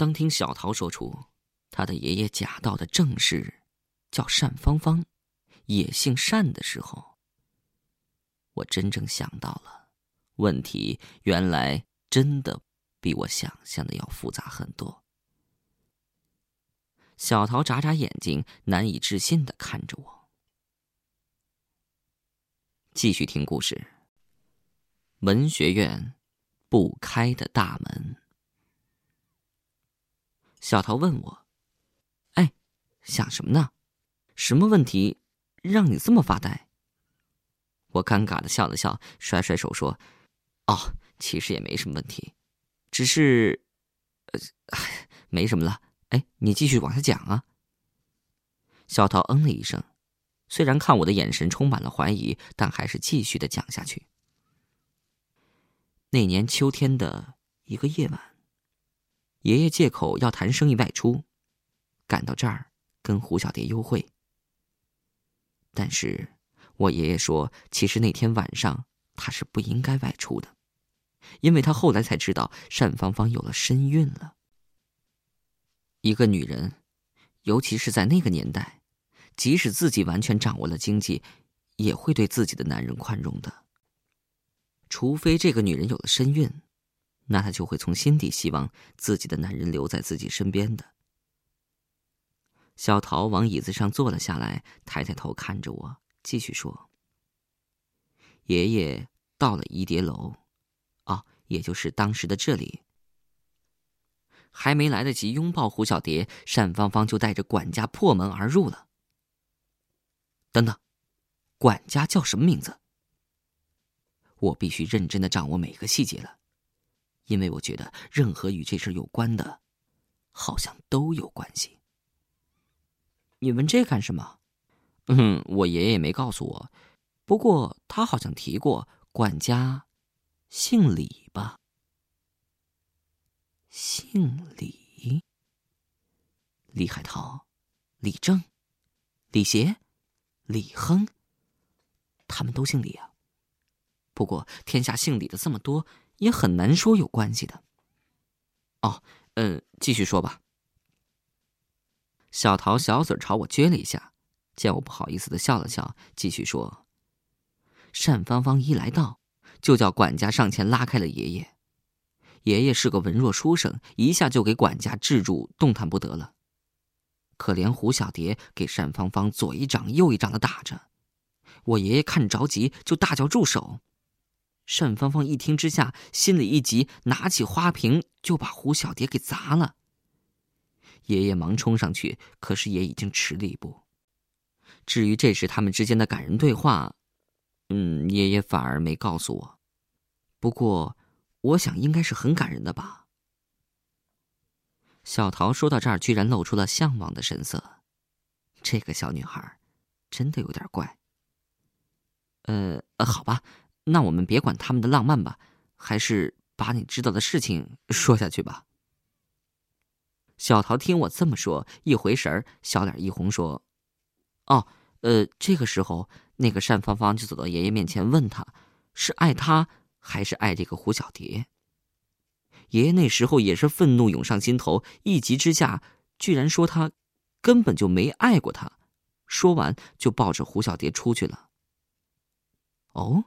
当听小桃说出他的爷爷贾道的正室叫单芳芳，也姓单的时候，我真正想到了，问题原来真的比我想象的要复杂很多。小桃眨眨眼睛，难以置信的看着我。继续听故事。文学院不开的大门。小桃问我：“哎，想什么呢？什么问题让你这么发呆？”我尴尬的笑了笑，甩甩手说：“哦，其实也没什么问题，只是……呃，没什么了。哎，你继续往下讲啊。”小桃嗯了一声。虽然看我的眼神充满了怀疑，但还是继续的讲下去。那年秋天的一个夜晚，爷爷借口要谈生意外出，赶到这儿跟胡小蝶幽会。但是，我爷爷说，其实那天晚上他是不应该外出的，因为他后来才知道单芳芳有了身孕了。一个女人，尤其是在那个年代。即使自己完全掌握了经济，也会对自己的男人宽容的。除非这个女人有了身孕，那她就会从心底希望自己的男人留在自己身边的。小桃往椅子上坐了下来，抬抬头看着我，继续说：“爷爷到了怡蝶楼，哦，也就是当时的这里，还没来得及拥抱胡小蝶，单芳芳就带着管家破门而入了。”等等，管家叫什么名字？我必须认真的掌握每个细节了，因为我觉得任何与这事有关的，好像都有关系。你问这干什么？嗯，我爷爷没告诉我，不过他好像提过，管家姓李吧？姓李？李海涛、李正、李邪。李亨，他们都姓李啊。不过天下姓李的这么多，也很难说有关系的。哦，嗯，继续说吧。小桃小嘴朝我撅了一下，见我不好意思的笑了笑，继续说：“单芳芳一来到，就叫管家上前拉开了爷爷。爷爷是个文弱书生，一下就给管家制住，动弹不得了。”可怜胡小蝶给单芳芳左一掌右一掌的打着，我爷爷看着急，就大叫住手。单芳芳一听之下，心里一急，拿起花瓶就把胡小蝶给砸了。爷爷忙冲上去，可是也已经迟了一步。至于这时他们之间的感人对话，嗯，爷爷反而没告诉我。不过，我想应该是很感人的吧。小桃说到这儿，居然露出了向往的神色。这个小女孩，真的有点怪。呃，好吧，那我们别管他们的浪漫吧，还是把你知道的事情 说下去吧。小桃听我这么说，一回神儿，小脸一红，说：“哦，呃，这个时候，那个单芳芳就走到爷爷面前，问他，是爱他还是爱这个胡小蝶。”爷爷那时候也是愤怒涌上心头，一急之下，居然说他根本就没爱过他。说完，就抱着胡小蝶出去了。哦，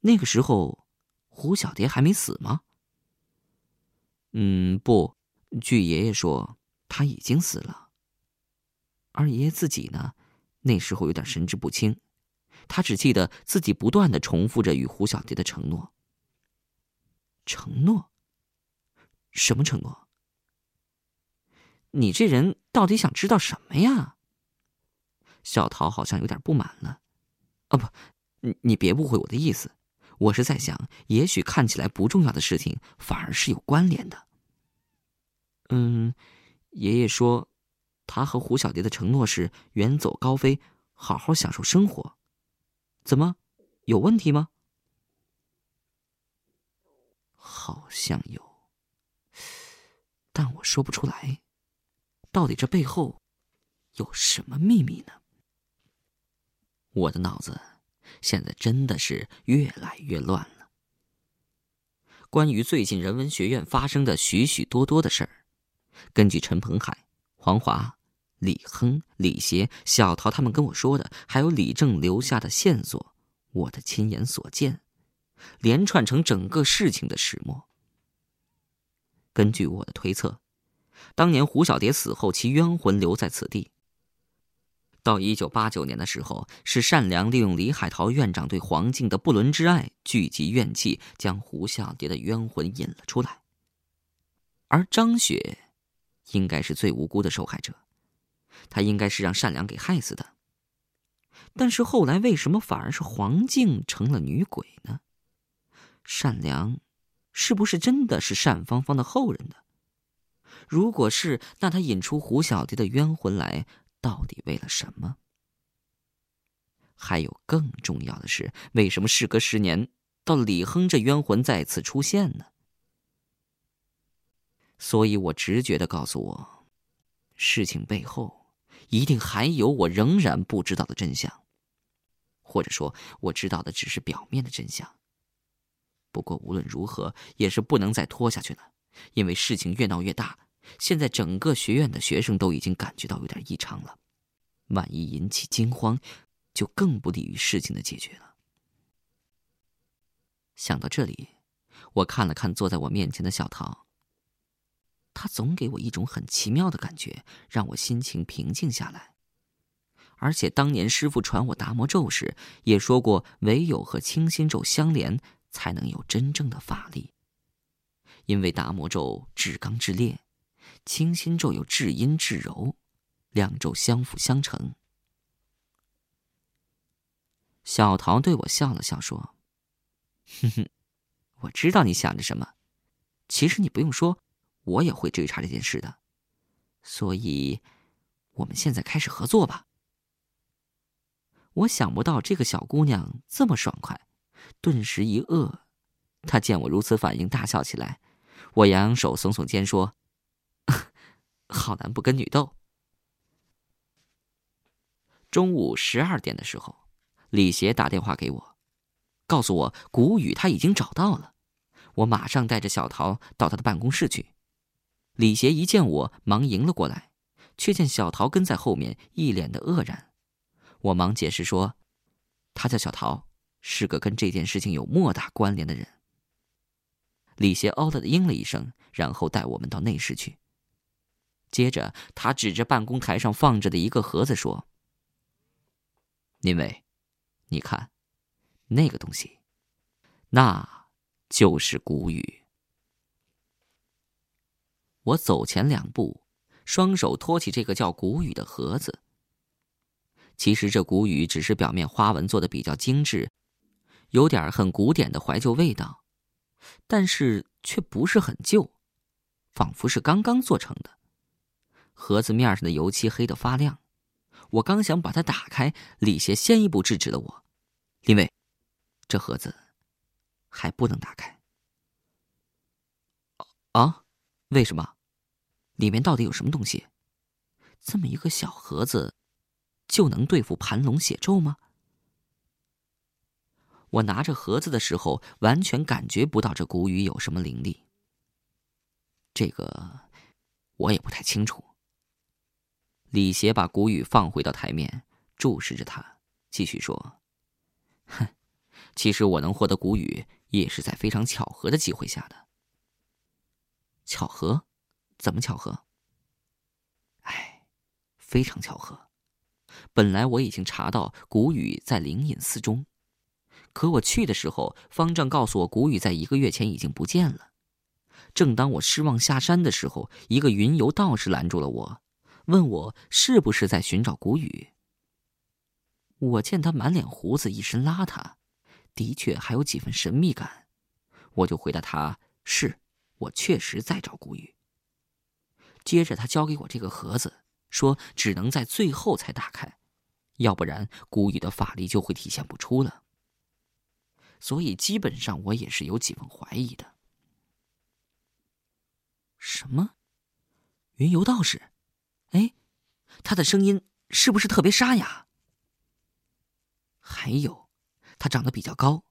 那个时候，胡小蝶还没死吗？嗯，不，据爷爷说，他已经死了。而爷爷自己呢，那时候有点神志不清，他只记得自己不断的重复着与胡小蝶的承诺。承诺。什么承诺？你这人到底想知道什么呀？小桃好像有点不满了。啊，不，你你别误会我的意思，我是在想，也许看起来不重要的事情，反而是有关联的。嗯，爷爷说，他和胡小蝶的承诺是远走高飞，好好享受生活。怎么，有问题吗？好像有。但我说不出来，到底这背后有什么秘密呢？我的脑子现在真的是越来越乱了。关于最近人文学院发生的许许多多的事儿，根据陈鹏海、黄华、李亨、李协、小桃他们跟我说的，还有李正留下的线索，我的亲眼所见，连串成整个事情的始末。根据我的推测，当年胡小蝶死后，其冤魂留在此地。到一九八九年的时候，是善良利用李海涛院长对黄静的不伦之爱，聚集怨气，将胡小蝶的冤魂引了出来。而张雪，应该是最无辜的受害者，她应该是让善良给害死的。但是后来为什么反而是黄静成了女鬼呢？善良，是不是真的是单芳芳的后人呢？如果是，那他引出胡小蝶的冤魂来。到底为了什么？还有更重要的是，为什么事隔十年，到李亨这冤魂再次出现呢？所以我直觉的告诉我，事情背后一定还有我仍然不知道的真相，或者说，我知道的只是表面的真相。不过无论如何，也是不能再拖下去了，因为事情越闹越大。现在整个学院的学生都已经感觉到有点异常了，万一引起惊慌，就更不利于事情的解决了。想到这里，我看了看坐在我面前的小桃。他总给我一种很奇妙的感觉，让我心情平静下来。而且当年师傅传我达摩咒时，也说过，唯有和清心咒相连，才能有真正的法力。因为达摩咒至刚至烈。清心咒有至阴至柔，两咒相辅相成。小桃对我笑了笑，说：“哼哼，我知道你想着什么。其实你不用说，我也会追查这件事的。所以，我们现在开始合作吧。”我想不到这个小姑娘这么爽快，顿时一愕。她见我如此反应，大笑起来。我扬扬手，耸耸肩，说。好男不跟女斗。中午十二点的时候，李邪打电话给我，告诉我谷雨他已经找到了。我马上带着小桃到他的办公室去。李邪一见我，忙迎了过来，却见小桃跟在后面，一脸的愕然。我忙解释说，他叫小桃，是个跟这件事情有莫大关联的人。李邪哦的应了一声，然后带我们到内室去。接着，他指着办公台上放着的一个盒子说：“因为，你看，那个东西，那就是古语。”我走前两步，双手托起这个叫古语的盒子。其实这古语只是表面花纹做的比较精致，有点很古典的怀旧味道，但是却不是很旧，仿佛是刚刚做成的。盒子面上的油漆黑得发亮，我刚想把它打开，李邪先一步制止了我：“林伟，这盒子还不能打开。”“啊？为什么？里面到底有什么东西？这么一个小盒子，就能对付盘龙血咒吗？”我拿着盒子的时候，完全感觉不到这古语有什么灵力。这个，我也不太清楚。李邪把谷雨放回到台面，注视着他，继续说：“哼，其实我能获得谷雨，也是在非常巧合的机会下的。巧合？怎么巧合？哎，非常巧合。本来我已经查到谷雨在灵隐寺中，可我去的时候，方丈告诉我谷雨在一个月前已经不见了。正当我失望下山的时候，一个云游道士拦住了我。”问我是不是在寻找谷雨？我见他满脸胡子，一身邋遢，的确还有几分神秘感，我就回答他：“是我确实在找谷雨。”接着他交给我这个盒子，说只能在最后才打开，要不然谷雨的法力就会体现不出了。所以基本上我也是有几分怀疑的。什么？云游道士？哎，他的声音是不是特别沙哑？还有，他长得比较高，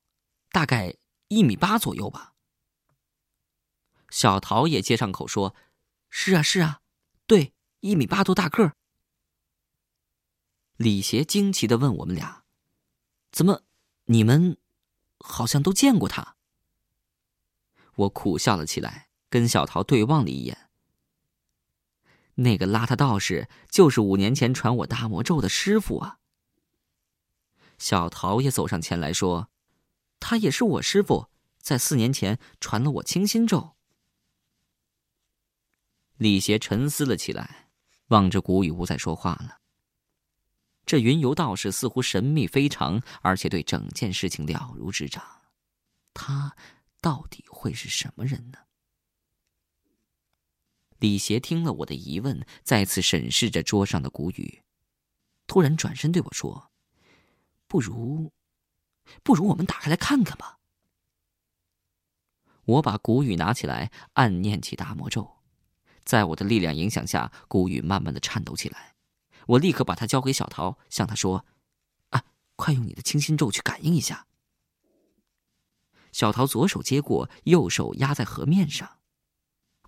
大概一米八左右吧。小桃也接上口说：“是啊，是啊，对一米八多大个儿。李邪惊奇的问我们俩：“怎么，你们好像都见过他？”我苦笑了起来，跟小桃对望了一眼。那个邋遢道士就是五年前传我大魔咒的师傅啊。小桃也走上前来说：“他也是我师傅，在四年前传了我清心咒。”李邪沉思了起来，望着古雨不再说话了。这云游道士似乎神秘非常，而且对整件事情了如指掌。他到底会是什么人呢？李邪听了我的疑问，再次审视着桌上的古语，突然转身对我说：“不如，不如我们打开来看看吧。”我把古语拿起来，暗念起大魔咒，在我的力量影响下，古语慢慢的颤抖起来。我立刻把它交给小桃，向他说：“啊，快用你的清心咒去感应一下。”小桃左手接过，右手压在河面上。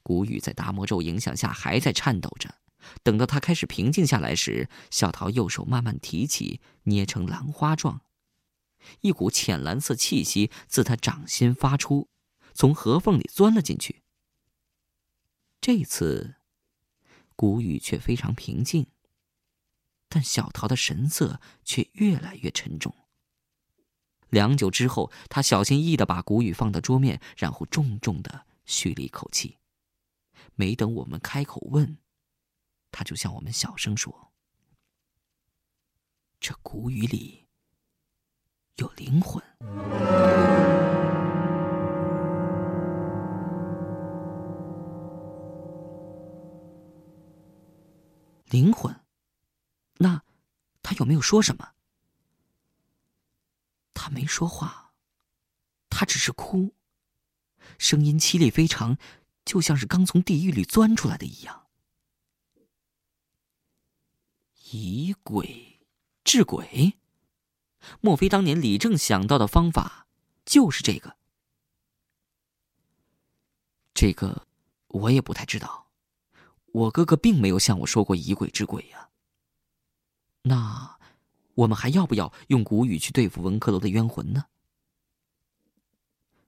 古雨在大魔咒影响下还在颤抖着。等到他开始平静下来时，小桃右手慢慢提起，捏成兰花状，一股浅蓝色气息自他掌心发出，从合缝里钻了进去。这次，古雨却非常平静。但小桃的神色却越来越沉重。良久之后，他小心翼翼的把谷雨放到桌面，然后重重的吁了一口气。没等我们开口问，他就向我们小声说：“这古语里有灵魂。”灵魂。那，他有没有说什么？他没说话，他只是哭，声音凄厉非常，就像是刚从地狱里钻出来的一样。以鬼治鬼，莫非当年李正想到的方法就是这个？这个我也不太知道，我哥哥并没有向我说过以鬼治鬼呀。那，我们还要不要用古语去对付文科楼的冤魂呢？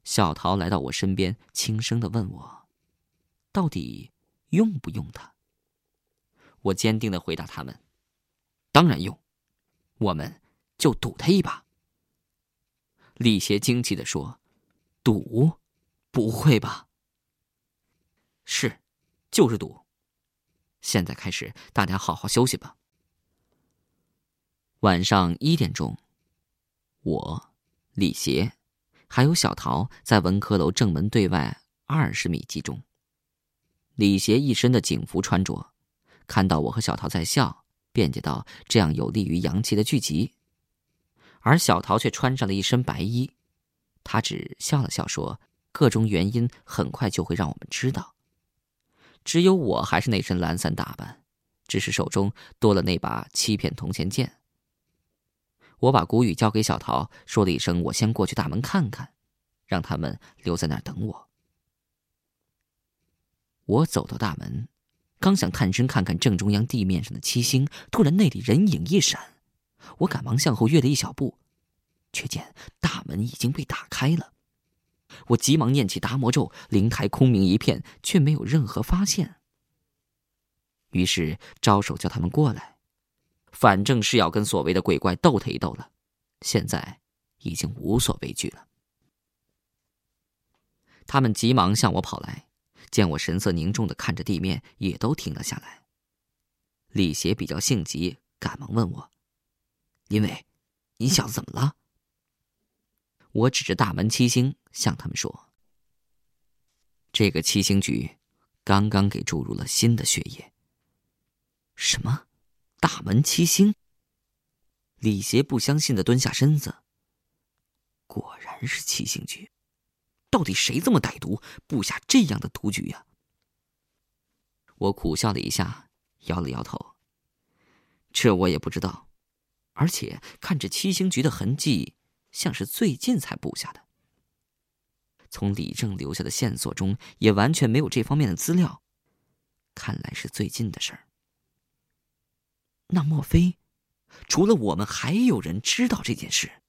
小桃来到我身边，轻声的问我：“到底用不用它？”我坚定的回答他们：“当然用，我们就赌他一把。”李邪惊奇的说：“赌？不会吧？”“是，就是赌。现在开始，大家好好休息吧。”晚上一点钟，我、李邪，还有小桃在文科楼正门对外二十米集中。李邪一身的警服穿着，看到我和小桃在笑，辩解道：“这样有利于阳气的聚集。”而小桃却穿上了一身白衣，他只笑了笑说：“各种原因很快就会让我们知道。”只有我还是那身懒散打扮，只是手中多了那把七片铜钱剑。我把谷雨交给小桃，说了一声：“我先过去大门看看，让他们留在那儿等我。”我走到大门，刚想探身看看正中央地面上的七星，突然那里人影一闪，我赶忙向后跃了一小步，却见大门已经被打开了。我急忙念起达摩咒，灵台空明一片，却没有任何发现。于是招手叫他们过来。反正是要跟所谓的鬼怪斗他一斗了，现在已经无所畏惧了。他们急忙向我跑来，见我神色凝重的看着地面，也都停了下来。李邪比较性急，赶忙问我：“林伟，你小子怎么了？”我指着大门七星，向他们说：“这个七星局刚刚给注入了新的血液。”什么？大门七星。李邪不相信的蹲下身子。果然是七星局，到底谁这么歹毒，布下这样的毒局呀？我苦笑了一下，摇了摇头。这我也不知道，而且看这七星局的痕迹，像是最近才布下的。从李正留下的线索中，也完全没有这方面的资料，看来是最近的事儿。那莫非，除了我们，还有人知道这件事？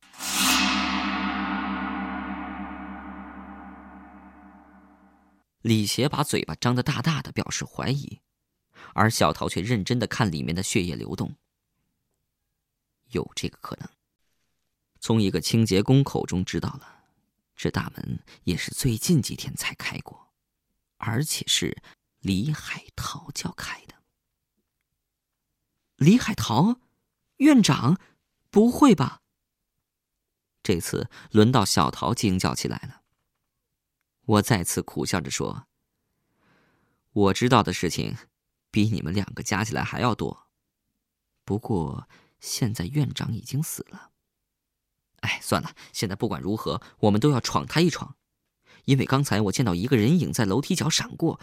李邪把嘴巴张得大大的，表示怀疑，而小桃却认真的看里面的血液流动。有这个可能。从一个清洁工口中知道了，这大门也是最近几天才开过，而且是李海涛叫开的。李海涛，院长，不会吧？这次轮到小桃惊叫起来了。我再次苦笑着说：“我知道的事情，比你们两个加起来还要多。不过现在院长已经死了。哎，算了，现在不管如何，我们都要闯他一闯。因为刚才我见到一个人影在楼梯角闪过，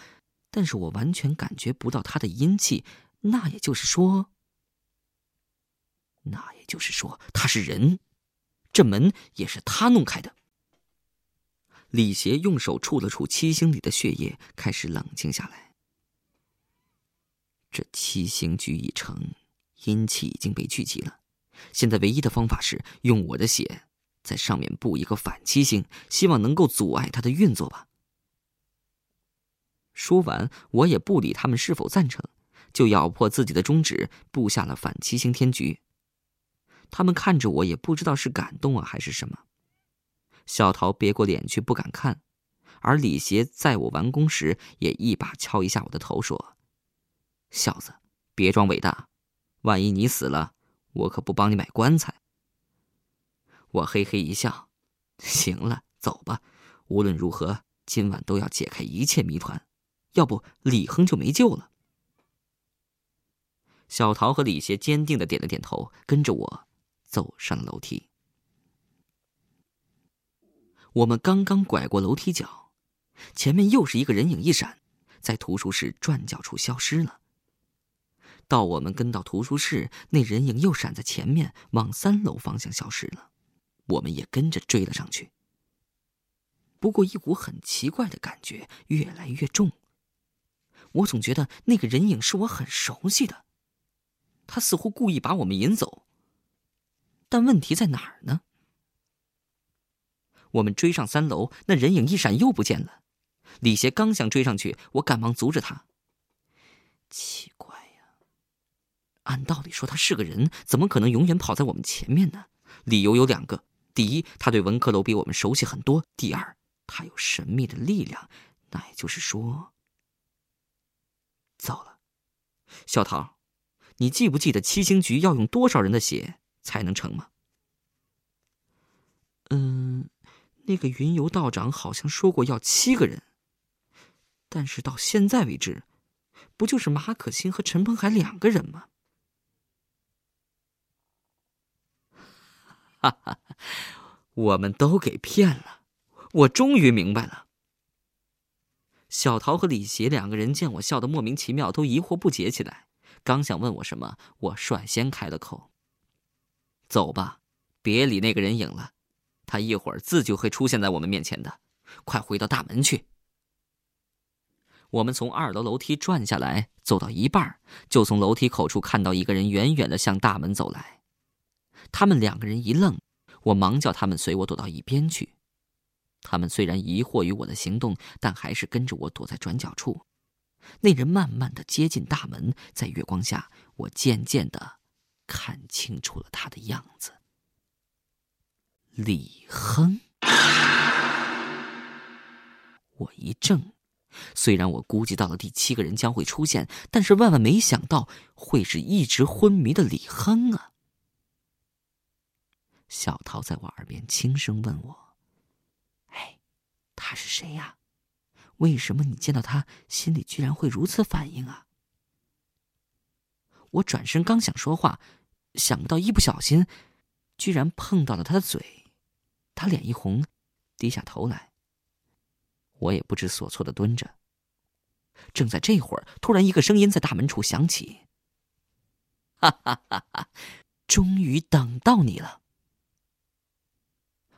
但是我完全感觉不到他的阴气。那也就是说，那也就是说他是人，这门也是他弄开的。”李邪用手触了触七星里的血液，开始冷静下来。这七星局已成，阴气已经被聚集了。现在唯一的方法是用我的血在上面布一个反七星，希望能够阻碍它的运作吧。说完，我也不理他们是否赞成，就咬破自己的中指，布下了反七星天局。他们看着我，也不知道是感动啊，还是什么。小桃别过脸去，不敢看，而李邪在我完工时，也一把敲一下我的头，说：“小子，别装伟大，万一你死了，我可不帮你买棺材。”我嘿嘿一笑：“行了，走吧。无论如何，今晚都要解开一切谜团，要不李亨就没救了。”小桃和李邪坚定的点了点头，跟着我走上了楼梯。我们刚刚拐过楼梯角，前面又是一个人影一闪，在图书室转角处消失了。到我们跟到图书室，那人影又闪在前面，往三楼方向消失了。我们也跟着追了上去。不过，一股很奇怪的感觉越来越重。我总觉得那个人影是我很熟悉的，他似乎故意把我们引走。但问题在哪儿呢？我们追上三楼，那人影一闪又不见了。李邪刚想追上去，我赶忙阻止他。奇怪呀，按道理说他是个人，怎么可能永远跑在我们前面呢？理由有两个：第一，他对文科楼比我们熟悉很多；第二，他有神秘的力量。那也就是说，糟了，小桃，你记不记得七星局要用多少人的血才能成吗？嗯。那个云游道长好像说过要七个人，但是到现在为止，不就是马可欣和陈鹏海两个人吗？哈哈，我们都给骗了，我终于明白了。小桃和李邪两个人见我笑得莫名其妙，都疑惑不解起来。刚想问我什么，我率先开了口：“走吧，别理那个人影了。”他一会儿自就会出现在我们面前的，快回到大门去。我们从二楼楼梯转下来，走到一半，就从楼梯口处看到一个人远远的向大门走来。他们两个人一愣，我忙叫他们随我躲到一边去。他们虽然疑惑于我的行动，但还是跟着我躲在转角处。那人慢慢的接近大门，在月光下，我渐渐的看清楚了他的样子。李亨，我一怔。虽然我估计到了第七个人将会出现，但是万万没想到会是一直昏迷的李亨啊！小桃在我耳边轻声问我：“哎，他是谁呀？为什么你见到他心里居然会如此反应啊？”我转身刚想说话，想不到一不小心，居然碰到了他的嘴。他脸一红，低下头来。我也不知所措的蹲着。正在这会儿，突然一个声音在大门处响起：“哈哈哈哈！终于等到你了。”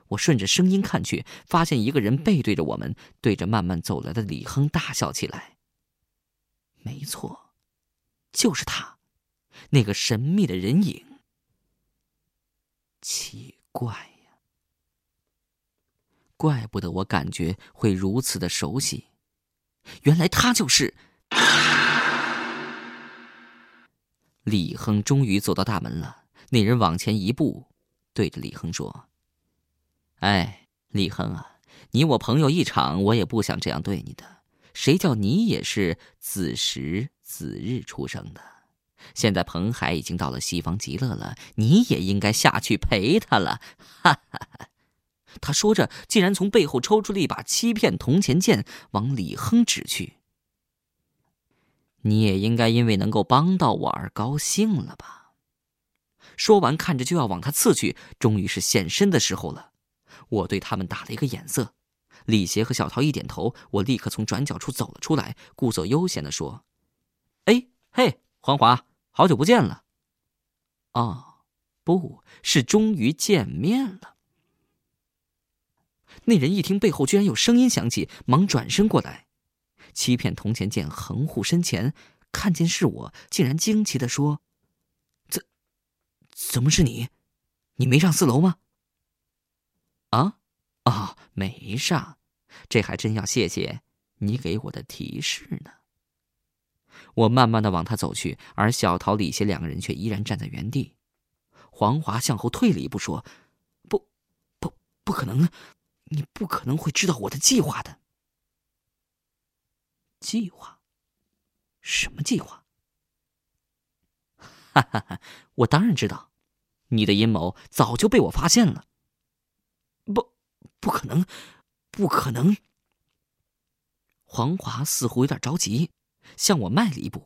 我顺着声音看去，发现一个人背对着我们，对着慢慢走来的李亨大笑起来。没错，就是他，那个神秘的人影。奇怪，怪不得我感觉会如此的熟悉，原来他就是。李亨终于走到大门了，那人往前一步，对着李亨说：“哎，李亨啊，你我朋友一场，我也不想这样对你的。谁叫你也是子时子日出生的？现在彭海已经到了西方极乐了，你也应该下去陪他了。”哈哈哈！他说着，竟然从背后抽出了一把欺骗铜钱剑，往李亨指去。你也应该因为能够帮到我而高兴了吧？说完，看着就要往他刺去，终于是现身的时候了。我对他们打了一个眼色，李邪和小桃一点头，我立刻从转角处走了出来，故作悠闲的说：“哎嘿，黄华，好久不见了。”哦，不是，终于见面了。那人一听背后居然有声音响起，忙转身过来。欺骗铜钱剑横护身前，看见是我，竟然惊奇的说：“怎，怎么是你？你没上四楼吗？”啊，哦，没上，这还真要谢谢你给我的提示呢。我慢慢的往他走去，而小桃、李邪两个人却依然站在原地。黄华向后退了一步，说：“不，不，不可能，你不可能会知道我的计划的。”计划？什么计划？哈哈哈！我当然知道，你的阴谋早就被我发现了。不，不可能，不可能！黄华似乎有点着急，向我迈了一步。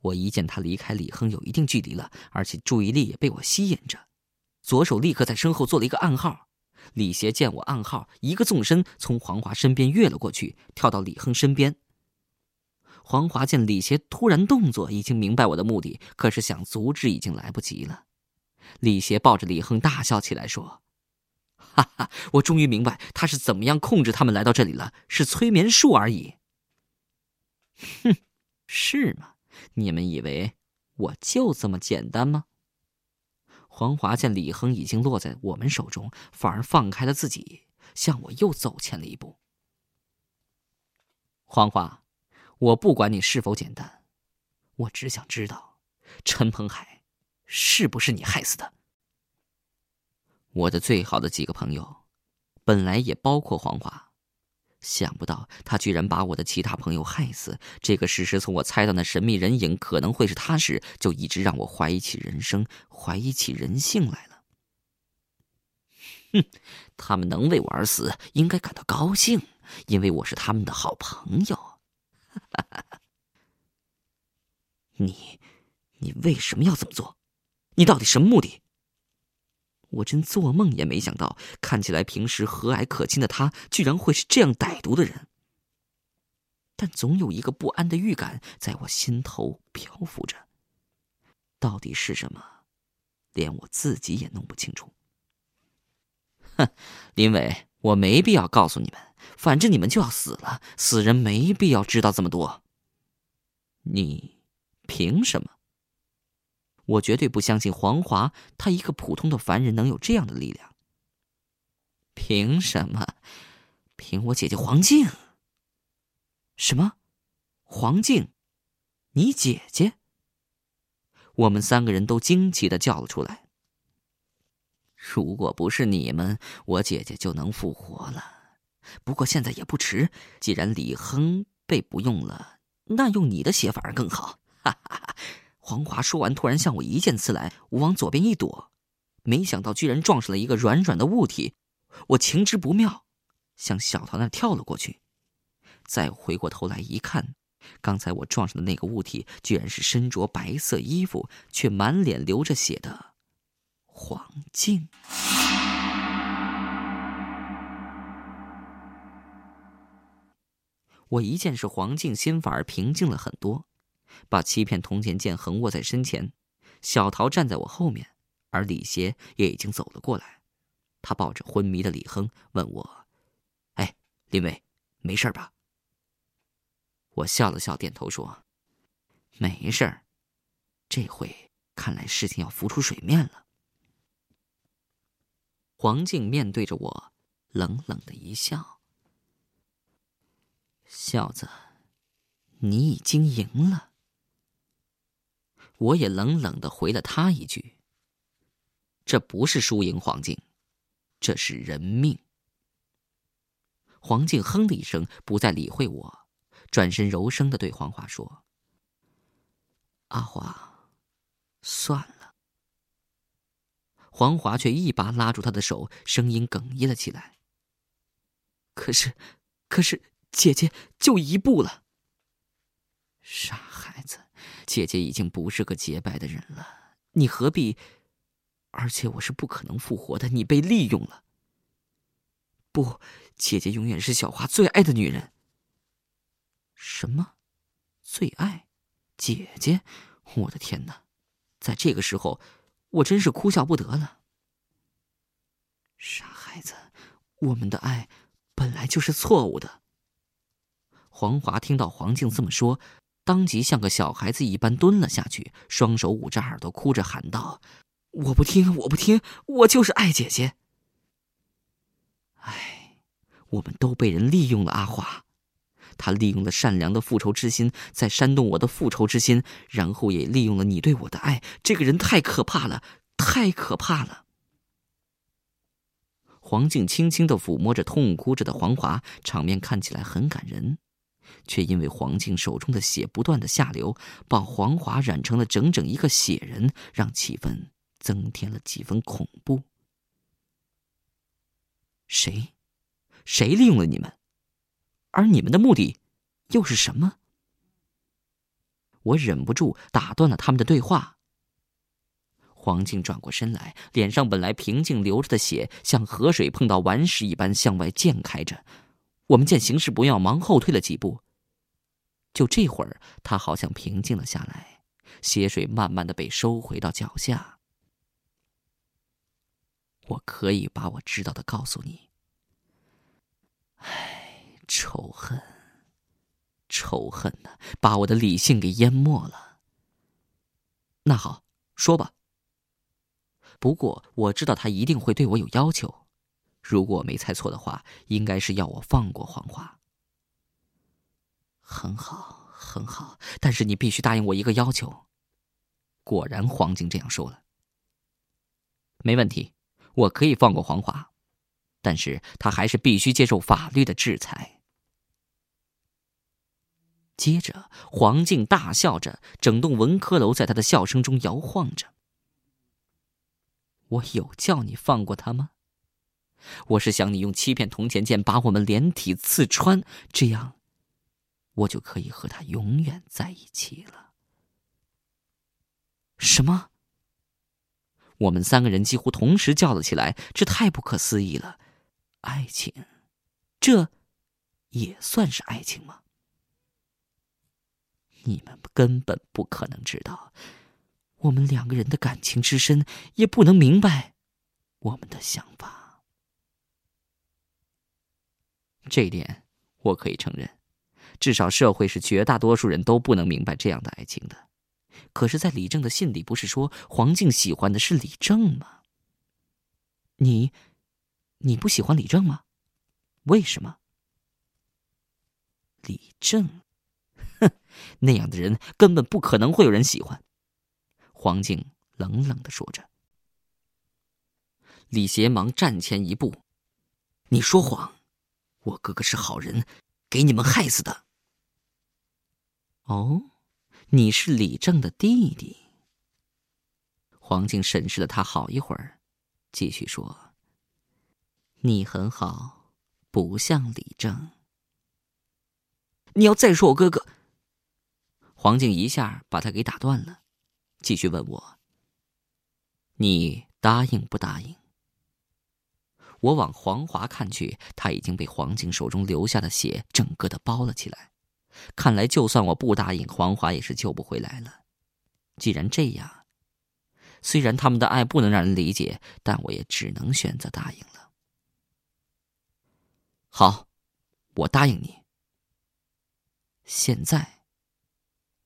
我一见他离开李亨有一定距离了，而且注意力也被我吸引着，左手立刻在身后做了一个暗号。李邪见我暗号，一个纵身从黄华身边越了过去，跳到李亨身边。黄华见李邪突然动作，已经明白我的目的，可是想阻止已经来不及了。李邪抱着李亨大笑起来，说：“哈哈，我终于明白他是怎么样控制他们来到这里了，是催眠术而已。”哼，是吗？你们以为我就这么简单吗？黄华见李亨已经落在我们手中，反而放开了自己，向我又走前了一步。黄华。我不管你是否简单，我只想知道，陈鹏海是不是你害死的？我的最好的几个朋友，本来也包括黄华，想不到他居然把我的其他朋友害死。这个事实从我猜到那神秘人影可能会是他时，就一直让我怀疑起人生，怀疑起人性来了。哼，他们能为我而死，应该感到高兴，因为我是他们的好朋友。哈哈哈你，你为什么要这么做？你到底什么目的？我真做梦也没想到，看起来平时和蔼可亲的他，居然会是这样歹毒的人。但总有一个不安的预感在我心头漂浮着，到底是什么，连我自己也弄不清楚。哼，林伟，我没必要告诉你们。反正你们就要死了，死人没必要知道这么多。你凭什么？我绝对不相信黄华，他一个普通的凡人能有这样的力量。凭什么？凭我姐姐黄静。什么？黄静？你姐姐？我们三个人都惊奇的叫了出来。如果不是你们，我姐姐就能复活了。不过现在也不迟，既然李亨被不用了，那用你的写法更好。哈哈哈！黄华说完，突然向我一剑刺来，我往左边一躲，没想到居然撞上了一个软软的物体。我情之不妙，向小桃那跳了过去。再回过头来一看，刚才我撞上的那个物体，居然是身着白色衣服却满脸流着血的黄静。我一见是黄静，心反而平静了很多，把七片铜钱剑横握在身前。小桃站在我后面，而李邪也已经走了过来。他抱着昏迷的李亨，问我：“哎，林伟，没事吧？”我笑了笑，点头说：“没事儿。”这回看来事情要浮出水面了。黄静面对着我，冷冷的一笑：“小子，你已经赢了。”我也冷冷的回了他一句：“这不是输赢，黄静，这是人命。”黄静哼了一声，不再理会我，转身柔声的对黄华说：“阿华，算了。”黄华却一把拉住他的手，声音哽咽了起来：“可是，可是，姐姐就一步了。”傻孩子。姐姐已经不是个洁白的人了，你何必？而且我是不可能复活的，你被利用了。不，姐姐永远是小华最爱的女人。什么？最爱？姐姐？我的天哪！在这个时候，我真是哭笑不得了。傻孩子，我们的爱本来就是错误的。黄华听到黄静这么说。当即像个小孩子一般蹲了下去，双手捂着耳朵，哭着喊道：“我不听，我不听，我就是爱姐姐。”哎，我们都被人利用了，阿华，他利用了善良的复仇之心，在煽动我的复仇之心，然后也利用了你对我的爱。这个人太可怕了，太可怕了。黄静轻轻的抚摸着痛哭着的黄华，场面看起来很感人。却因为黄静手中的血不断的下流，把黄华染成了整整一个血人，让气氛增添了几分恐怖。谁，谁利用了你们？而你们的目的又是什么？我忍不住打断了他们的对话。黄静转过身来，脸上本来平静流着的血，像河水碰到顽石一般向外溅开着。我们见形势不妙，忙后退了几步。就这会儿，他好像平静了下来，血水慢慢的被收回到脚下。我可以把我知道的告诉你。唉，仇恨，仇恨呢，把我的理性给淹没了。那好，说吧。不过我知道他一定会对我有要求。如果我没猜错的话，应该是要我放过黄华。很好，很好，但是你必须答应我一个要求。果然，黄静这样说了。没问题，我可以放过黄华，但是他还是必须接受法律的制裁。接着，黄静大笑着，整栋文科楼在他的笑声中摇晃着。我有叫你放过他吗？我是想你用欺骗铜钱剑把我们连体刺穿，这样，我就可以和他永远在一起了。什么？我们三个人几乎同时叫了起来，这太不可思议了！爱情，这也算是爱情吗？你们根本不可能知道，我们两个人的感情之深，也不能明白我们的想法。这一点我可以承认，至少社会是绝大多数人都不能明白这样的爱情的。可是，在李正的信里，不是说黄静喜欢的是李正吗？你，你不喜欢李正吗？为什么？李正，哼，那样的人根本不可能会有人喜欢。黄静冷冷的说着。李邪忙站前一步：“你说谎。”我哥哥是好人，给你们害死的。哦，你是李正的弟弟。黄静审视了他好一会儿，继续说：“你很好，不像李正。你要再说我哥哥……”黄静一下把他给打断了，继续问我：“你答应不答应？”我往黄华看去，他已经被黄静手中流下的血整个的包了起来。看来，就算我不答应，黄华也是救不回来了。既然这样，虽然他们的爱不能让人理解，但我也只能选择答应了。好，我答应你。现在，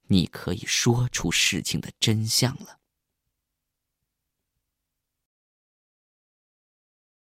你可以说出事情的真相了。